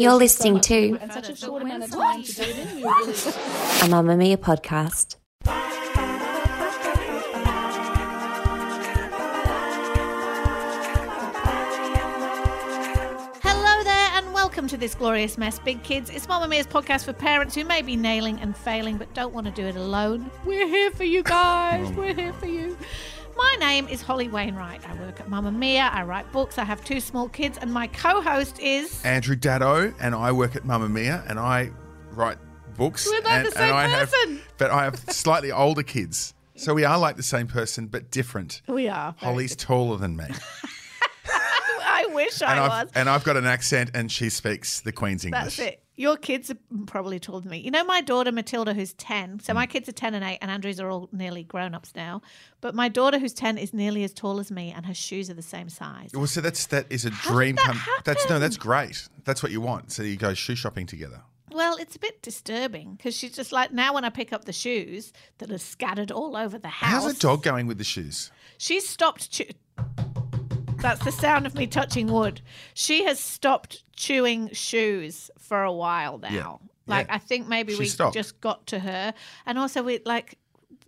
You're listening to and such a short amount of time to do it in. We were really a Mamamia podcast. Hello there, and welcome to this glorious mess, big kids. It's Mamamia's podcast for parents who may be nailing and failing but don't want to do it alone. We're here for you guys. We're here for you. My name is Holly Wainwright. I work at Mamamia. I write books. I have two small kids, and my co-host is. Andrew Daddo, and I work at Mamamia, and I write books. We're like and, the same I person. Have, but I have slightly older kids, so we are like the same person but different. We are. Holly's taller than me, I wish I and was. I've and I've got an accent, and she speaks the Queen's English. That's it. Your kids are probably taller than me. You know, my daughter Matilda, who's 10. So my mm. kids are 10 and 8, and Andrews are all nearly grown ups now. But my daughter, who's 10, is nearly as tall as me, and her shoes are the same size. Well, so that's that is a How dream. did that come. That's no, that's great. That's what you want. So you go shoe shopping together. Well, it's a bit disturbing because she's just like, now when I pick up the shoes that are scattered all over the house. How's a dog going with the shoes? She's stopped. Chew- That's the sound of me touching wood. She has stopped chewing shoes for a while now. Yeah. Like Yeah. I think maybe She we stopped. just got to her, and also we like.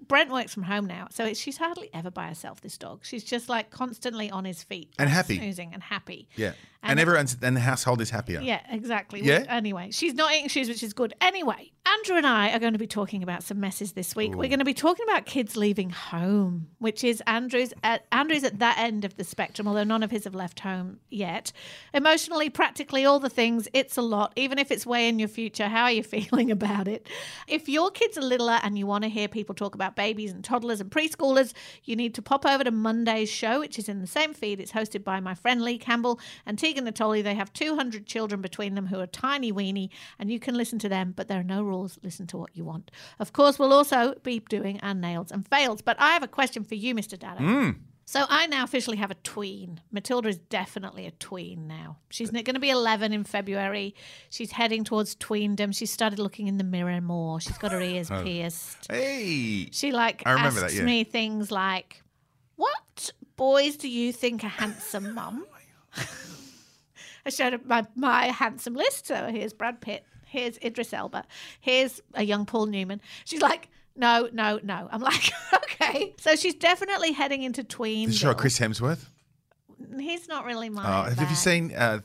Brent works from home now, so she's hardly ever by herself. This dog, she's just like constantly on his feet And happy. snoozing and happy. Yeah, And- and, everyone's and the household is happier. Yeah, exactly. Yeah? Anyway, she's not eating shoes, which is good. Anyway, Andrew and I are going to be talking about some messes this week. We're going to be talking about kids leaving home, which is Andrew's at Andrew's at that end of the spectrum, although none of his have left home yet. Emotionally, practically all the things. It's a lot, even if it's way in your future. How are you feeling about it? If your kids are littler and you want to hear people talk about babies and toddlers and preschoolers, you need to pop over to Monday's show, which is in the same feed. It's hosted by my friend Leigh Campbell and Tegan Natoli. They have 200 children between them who are tiny weeny, and you can listen to them, but there are no rules. Listen to what you want. Of course, we'll also be doing our nails and fails. But I have a question for you, Mr. Daddo. Hmm. So I now officially have a tween. Matilda is definitely a tween now. She's going to be 11 in February. She's heading towards tweendom. She started looking in the mirror more. She's got her ears oh. pierced. Hey, She like I remember asks that, yeah. me things like, "What boys do you think are handsome, Mum?" I showed her my, my handsome list. So here's Brad Pitt. Here's Idris Elba. Here's a young Paul Newman. She's like, "No, no, no." I'm like, "Okay." So she's definitely heading into tween. did you show Chris Hemsworth? He's not really my. Uh, have you seen uh,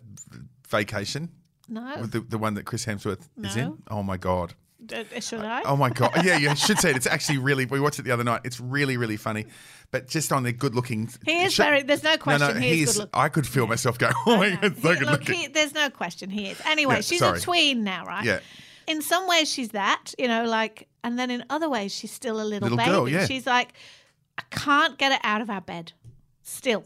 Vacation? No. The, the one that Chris Hemsworth is in? Oh my god. Uh, D- should I? Oh my god. Yeah, you should see it. It's actually really. We watched it the other night. It's really, really funny. But just on the good looking. He is very- there's no question he is. I could feel myself go. Oh my god, so He- look, looking. he, there's no question he is. Anyway, Yeah, she's sorry. a tween now, right? Yeah. In some ways, she's that, you know, like, and then in other ways, she's still a little, Little baby. girl, yeah. She's like, I can't get her out of our bed. Still.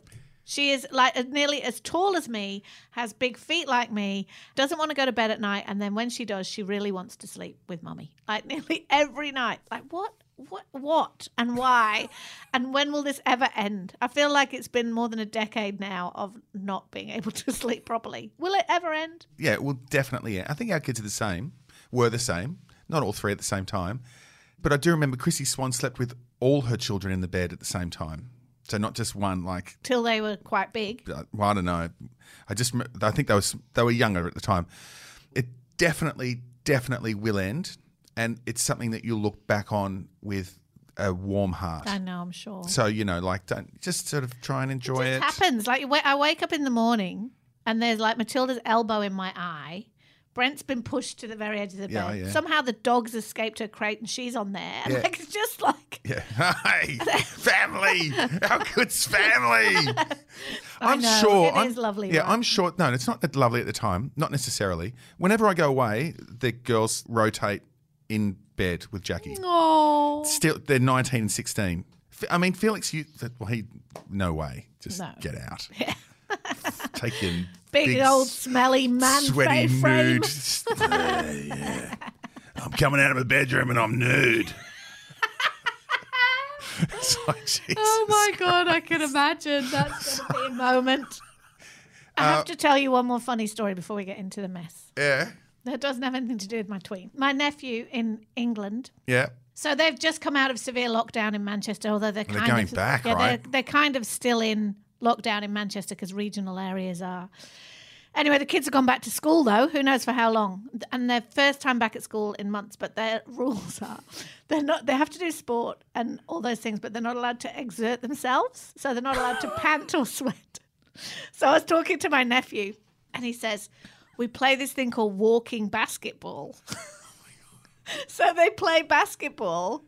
She is like nearly as tall as me, has big feet like me, doesn't want to go to bed at night, and then when she does, she really wants to sleep with mummy. Like nearly every night. Like what? What? What? And why? and when will this ever end? I feel like it's been more than a decade now of not being able to sleep properly. Will it ever end? Yeah, well, definitely. Yeah. I think our kids are the same. Were the same. Not all three at the same time. But I do remember Chrissy Swan slept with all her children in the bed at the same time. So not just one. Like Till they were quite big. uh, well, I don't know. I just I think they was they were younger at the time. It definitely definitely will end, and it's something that you'll look back on with a warm heart. I know, I'm sure. So you know, like don't just sort of try and enjoy it it. happens. Like I wake up in the morning and there's like Matilda's elbow in my eye. Brent's been pushed to the very edge of the Yeah, bed. yeah. Somehow the dog's escaped her crate and she's on there. And Yeah. like it's just like Yeah. Hey, family. How good's family? I'm know, sure. it I'm, is lovely, Yeah, right? I'm sure. No, it's not that lovely at the time. Not necessarily. Whenever I go away, the girls rotate in bed with Jackie. oh Still, they're 19 and 16. I mean, Felix, you. Well, he. No way. Just No. get out. Yeah. Take your Big, Big old smelly man sweaty frame. nude. yeah, yeah. I'm coming out of my bedroom and I'm nude. like, Oh my god, I can imagine. That's going to be a moment. I have uh, to tell you one more funny story before we get into the mess. Yeah, That doesn't have anything to do with my tween. My nephew in England. yeah. So they've just come out of severe lockdown in Manchester, although they're They're kind going of back, yeah, right? they're, they're kind of still in lockdown in Manchester because regional areas are. Anyway, the kids have gone back to school though. Who knows for how long? And their first time back at school in months. But their rules are they're not. They have to do sport and all those things, but they're not allowed to exert themselves. So they're not allowed to pant or sweat. So I was talking to my nephew, and he says, "We play this thing called walking basketball." so they play basketball,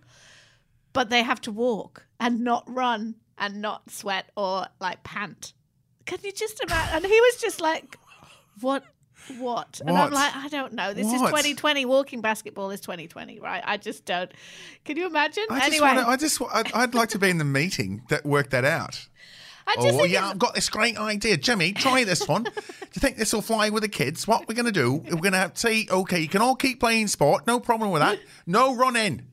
but they have to walk and not run and not sweat or like pant. Can you just imagine? And he was just like, "What? What?" And I'm like, "I don't know. This is 2020. Walking basketball is 2020, right? I just don't. Can you imagine? I just anyway, wanna, I just, I'd, I'd like to be in the meeting that worked that out. I just Oh think yeah, I've got this great idea, Jimmy. Try this one. Do you think this will fly with the kids? What we're going to do? We're going to have see. Okay, you can all keep playing sport. No problem with that. No running.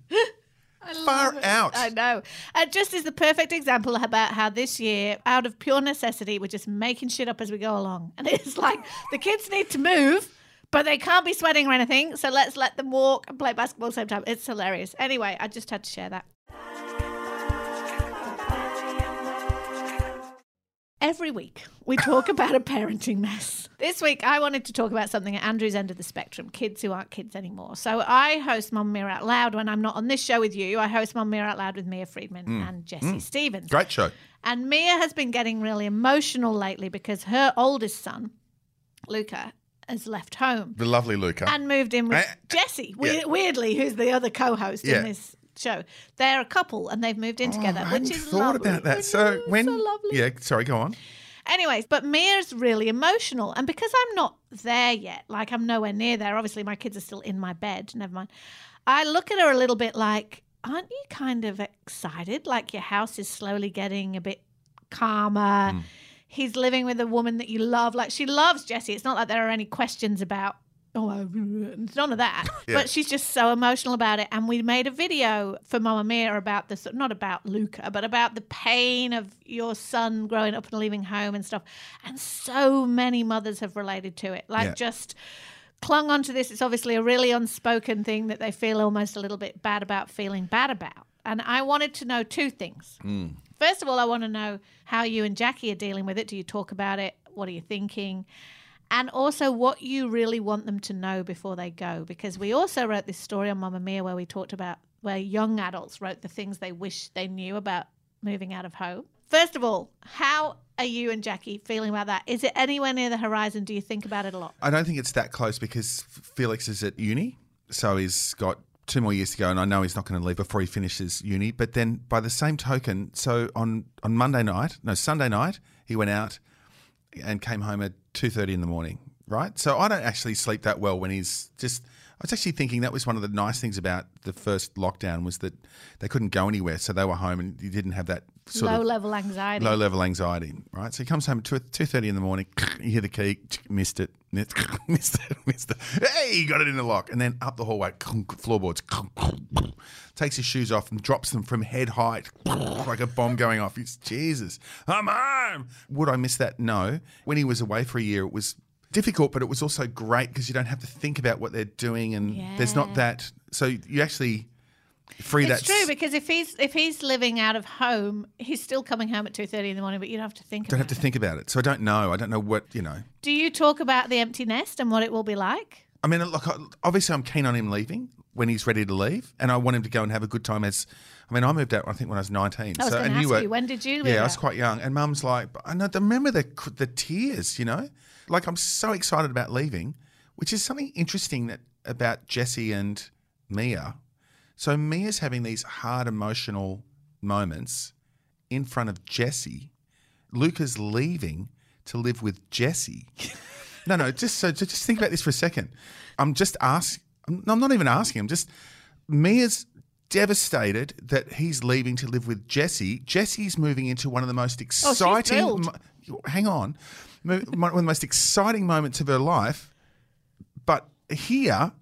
Far out. I know. And just is the perfect example about how this year, out of pure necessity, we're just making shit up as we go along. And it's like the kids need to move, but they can't be sweating or anything. So let's let them walk and play basketball at the same time. It's hilarious. Anyway, I just had to share that. Every week, we talk about a parenting mess. This week, I wanted to talk about something at Andrew's end of the spectrum kids who aren't kids anymore. So, I host Mamamia Out Loud when I'm not on this show with you. I host Mamamia Out Loud with Mia Freedman mm. and Jessie mm. Stephens. Great show. And Mia has been getting really emotional lately because her oldest son, Luca, has left home The lovely Luca. and moved in with Eh, eh Jessie, yeah. weirdly, who's the other co-host Yeah. in this show. They're a couple and they've moved in together, Oh, I which is thought lovely. about that. So when, so yeah, sorry, go on. Anyways, but Mia's really emotional. And because I'm not there yet, like I'm nowhere near there, obviously my kids are still in my bed, never mind. I look at her a little bit like, aren't you kind of excited? Like your house is slowly getting a bit calmer. Hmm. He's living with a woman that you love. Like she loves Jessie. It's not like there are any questions about, oh, uh, none of that. Yeah. But she's just so emotional about it. And we made a video for Mamamia about this, not about Luca, but about the pain of your son growing up and leaving home and stuff. And so many mothers have related to it. Like Yeah. just clung onto this. It's obviously a really unspoken thing that they feel almost a little bit bad about feeling bad about. And I wanted to know two things. First of all, I want to know how you and Jackie are dealing with it. Do you talk about it? What are you thinking? And also what you really want them to know before they go. Because we also wrote this story on Mamamia where we talked about where young adults wrote the things they wish they knew about moving out of home. First of all, how are you and Jackie feeling about that? Is it anywhere near the horizon? Do you think about it a lot? I don't think it's that close because Felix is at uni, so he's got two more years to go, and I know he's not going to leave before he finishes uni. But then, by the same token, so on on Monday night, no Sunday night, he went out and came home at two thirty in the morning. Right, so I don't actually sleep that well when he's just. I was actually thinking that was one of the nice things about the first lockdown was that they couldn't go anywhere, so they were home and you didn't have that sort Low of level anxiety. low level anxiety, right? So he comes home at two two thirty in the morning. You hear the key, missed it, missed, it, missed it. Hey, got it in the lock, and then up the hallway, floorboards. Takes his shoes off and drops them from head height, like a bomb going off. It's Jesus, I'm home. Would I miss that? No. When he was away for a year, it was difficult, but it was also great because you don't have to think about what they're doing, and there's not that. So you actually free It's that. true because if he's if he's living out of home, he's still coming home at two thirty in the morning, but you don't have to think don't about have to it. think about it. So I don't know. I don't know what you know. Do you talk about the empty nest and what it will be like? I mean, look, obviously, I'm keen on him leaving when he's ready to leave, and I want him to go and have a good time. As I mean, I moved out, I think, when I was 19. I was so, going to ask were- you, when did you Yeah, I was quite young, and Mum's like, I know. Remember the the tears, you know? Like I'm so excited about leaving, which is something interesting that about Jessie and Mia. So Mia's having these hard emotional moments in front of Jessie. Luca's leaving to live with Jessie. No, no, just so just think about this for a second. I'm just asking. I'm, not even asking. I'm just Mia's devastated that he's leaving to live with Jessie. Jessie's moving into one of the most Oh, exciting. thrilled. mo- hang on, one of the most exciting moments of her life. But here,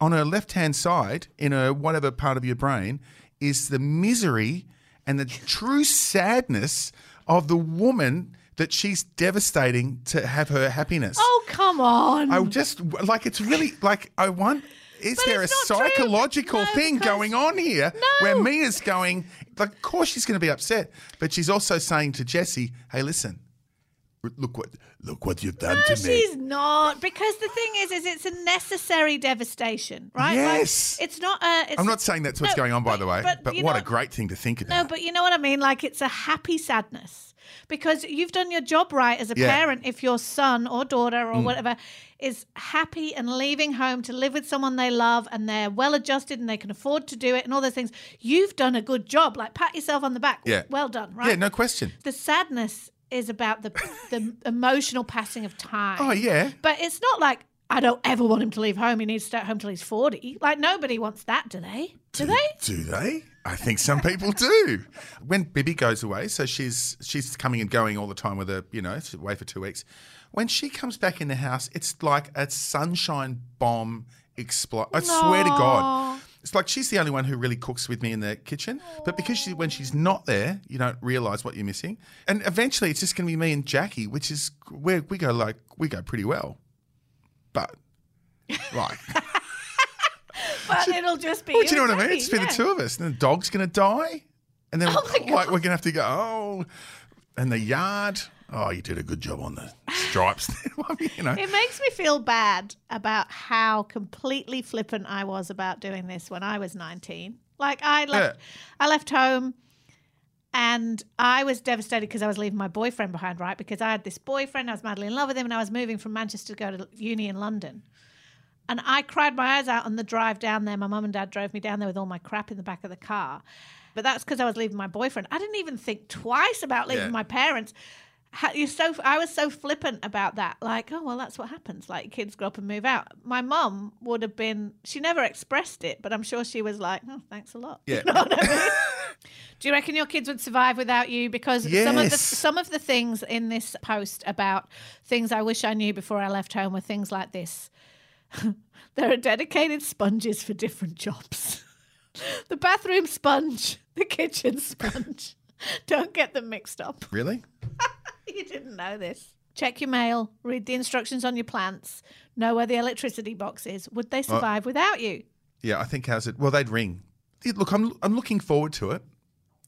on her left hand side, in her whatever part of your brain, is the misery and the true sadness of the woman that she's devastating to have her happiness. Oh, come on. I just like it's really like I want. Is But there a it's not true. psychological No, thing going on here No. where Mia's going? Like, of course she's going to be upset, but she's also saying to Jessie, "Hey, listen, look what look what you've done No, to me." she's not. Because the thing is, is it's a necessary devastation, right? Like, Yes. it's not a. It's I'm not saying that's what's No, going on, by but- the way, but but, what know- a great thing to think of. No, about. but you know what I mean? Like it's a happy sadness. Because you've done your job right as a Yeah. Mm. parent if your son or daughter or whatever is happy and leaving home to live with someone they love and they're well adjusted and they can afford to do it and all those things. You've done a good job. Like pat yourself on the back. Yeah. Well done, right? yeah, no question. The sadness is about the the emotional passing of time. Oh yeah, But it's not like I don't ever want him to leave home. He needs to stay at home till he's forty. Like nobody wants that, do they? Do they? Do they? I think some people do. When Bibby goes away, so she's she's coming and going all the time with her, you know, she's away for two weeks. When she comes back in the house, it's like a sunshine bomb explode. I swear to God. It's like she's the only one who really cooks with me in the kitchen. But because she, when she's not there, you don't realise what you're missing. And eventually it's just going to be me and Jackie, which is where we go like, we go pretty well. But, like, But it'll just be. well, you do you know what I mean? It's yeah. the two of us. And the dog's going to die. And then, Oh like, we're going to have to go, oh, and the yard. Oh, you did a good job on the stripes. You know. It makes me feel bad about how completely flippant I was about doing this when I was 19. Like I left, I left home and I was devastated because I was leaving my boyfriend behind, right? Because I had this boyfriend, I was madly in love with him, and I was moving from Manchester to go to uni in London. And I cried my eyes out on the drive down there. My mum and dad drove me down there with all my crap in the back of the car. But that's because I was leaving my boyfriend. I didn't even think twice about leaving Yeah. my parents. You're so I was so flippant about that. Like, oh well, that's what happens. Like kids grow up and move out. My mum would have been. She never expressed it, but I'm sure she was like, "Oh, thanks a lot." Yeah. You know what I mean? Do you reckon your kids would survive without you? Because some of the some of the things in this post about things I wish I knew before I left home were things like this. there are dedicated sponges for different jobs. the bathroom sponge, the kitchen sponge. Don't get them mixed up. Really? You didn't know this. Check your mail, read the instructions on your plants, know where the electricity box is. Would they uh, survive without you? Yeah, I think how's it? Well, they'd ring. Look, I'm I'm looking forward to it.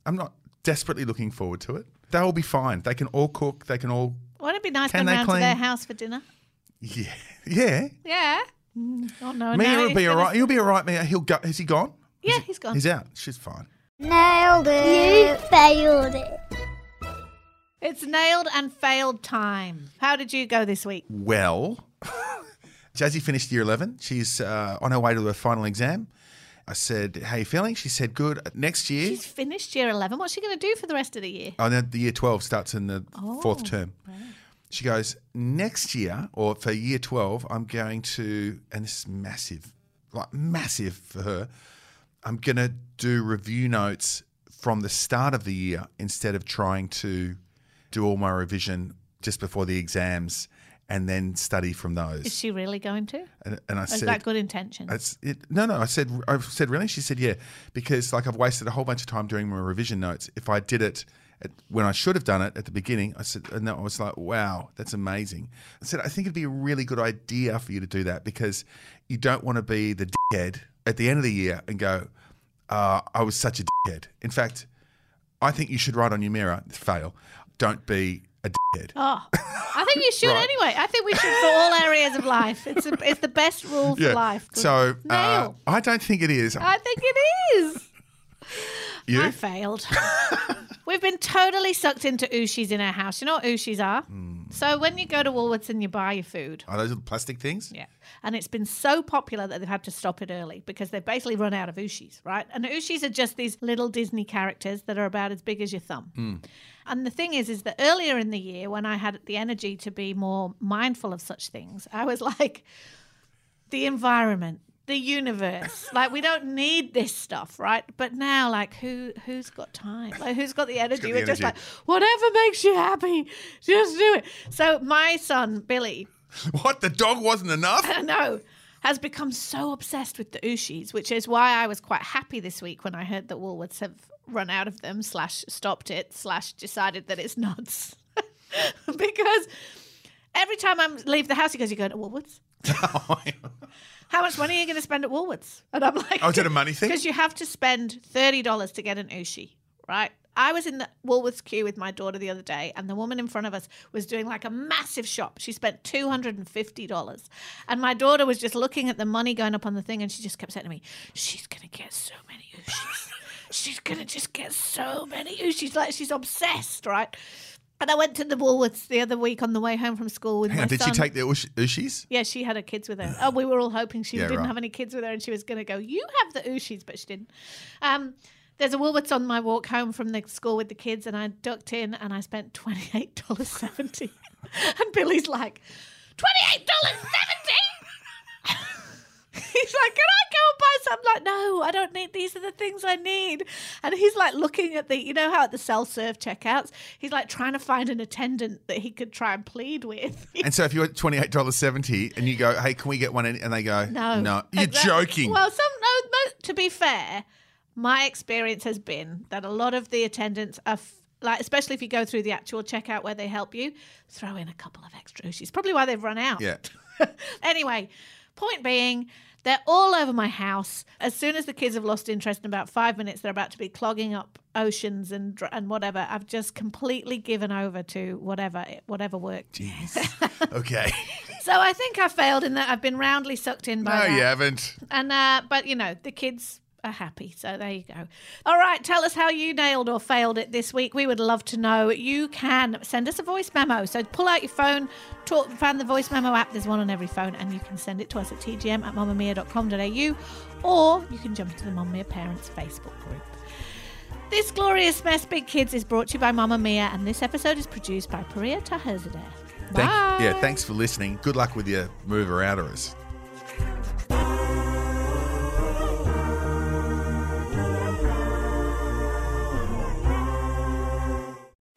I'm not desperately looking forward to it. They'll be fine. They can all cook. They can all. Wouldn't it be nice Can going they round to their house for dinner? Yeah, yeah. Yeah. Oh no, Mia now will be all right. gonna- He'll be all right. Mia, he'll go. Has he gone? Yeah, he's gone. He's out. She's fine. Nailed it. You failed it. It's nailed and failed time. How did you go this week? Well, Jazzy finished year 11. She's uh, on her way to her final exam. I said, How you feeling? She said, Good. Next year, She's finished year 11. What's she going to do for the rest of the year? oh, no, the year 12 starts in the Oh, fourth term. She goes, Next year, or for year 12, I'm going to, and this is massive, like massive for her, I'm going to do review notes from the start of the year instead of trying to do all my revision just before the exams and then study from those. Is she really going to? And, and I is said, that good intention? it, no, no. I said, I said, really? She said, yeah, because like I've wasted a whole bunch of time doing my revision notes. If I did it at, when I should have done it at the beginning, I said, and I was like, wow, that's amazing. I said, I think it'd be a really good idea for you to do that because you don't want to be the dickhead at the end of the year and go, uh, I was such a dickhead. In fact, I think you should write on your mirror, fail. Don't be a dickhead. Oh, I think you should Right. anyway. I think we should for all areas of life. It's a, it's the best rule for life. Good. So uh. I don't think it is. I think it is. you? I failed. We've been totally sucked into Ooshies in our house. You know what Ooshies are? Hmm. So when you go to Woolworths and you buy your food, Are those the plastic things? yeah, and it's been so popular that they've had to stop it early because they've basically run out of Ooshies, right? And Ooshies are just these little Disney characters that are about as big as your thumb. Hmm. And the thing is, is that earlier in the year, when I had the energy to be more mindful of such things, I was like, the environment, the universe. like we don't need this stuff, right? But now, like who who's got time? Like who's got the energy? the We're just like whatever makes you happy, just do it. So my son Billy, What? The dog wasn't enough? Know, has become so obsessed with the Ooshies, which is why I was quite happy this week when I heard that Woolworths have run out of them, slash stopped it, slash decided that it's nuts. because every time I leave the house, he goes, You going to Woolworths? How much money are you going to spend at Woolworths? And I'm like, Oh, is it a money thing? Because you have to spend $30 to get an Ooshie, right? I was in the Woolworths queue with my daughter the other day, and the woman in front of us was doing like a massive shop. She spent $250. And my daughter was just looking at the money going up on the thing, and she just kept saying to me, She's going to get so many Ooshies. she's going to just get so many Ooshies. Like she's obsessed, right? And I went to the Woolworths the other week on the way home from school with Hang my on, did son. she take the ush- Ooshies? Yeah, she had her kids with her. Oh, we were all hoping she Yeah, didn't right. have any kids with her and she was going to go, You have the Ooshies, but she didn't. Um, there's a Woolworths on my walk home from the school with the kids, and I ducked in and I spent $28.70. and Billy's like, $28.70? He's like, Can I'm like, No, I don't need these are the things I need. And he's like looking at the, you know how at the self serve checkouts, he's like trying to find an attendant that he could try and plead with. And so if you're at twenty eight dollars seventy and you go, Hey, can we get one? And they go, No, No. You're Exactly. joking. Well, some no, no. To be fair, my experience has been that a lot of the attendants are. F- like, especially if you go through the actual checkout where they help you, throw in a couple of extra Ooshies. Probably why they've run out. yeah. anyway, point being, they're all over my house. As soon as the kids have lost interest in about five minutes, they're about to be clogging up oceans and and whatever. I've just completely given over to whatever whatever worked. Okay. So I think I failed in that. I've been roundly sucked in by no, that. you haven't. And uh, but you know, the kids are happy. So there you go. All right, tell us how you nailed or failed it this week. We would love to know. You can send us a voice memo. So pull out your phone, talk, find the voice memo app. There's one on every phone, and you can send it to us at tgm at mamamia.com.au or you can jump into the Mamamia Parents Facebook group. This glorious mess, Big Kids, is brought to you by Mamamia, and this episode is produced by Priya Tahazadeh. Thank, Bye. yeah, thanks for listening. Good luck with your mover outers.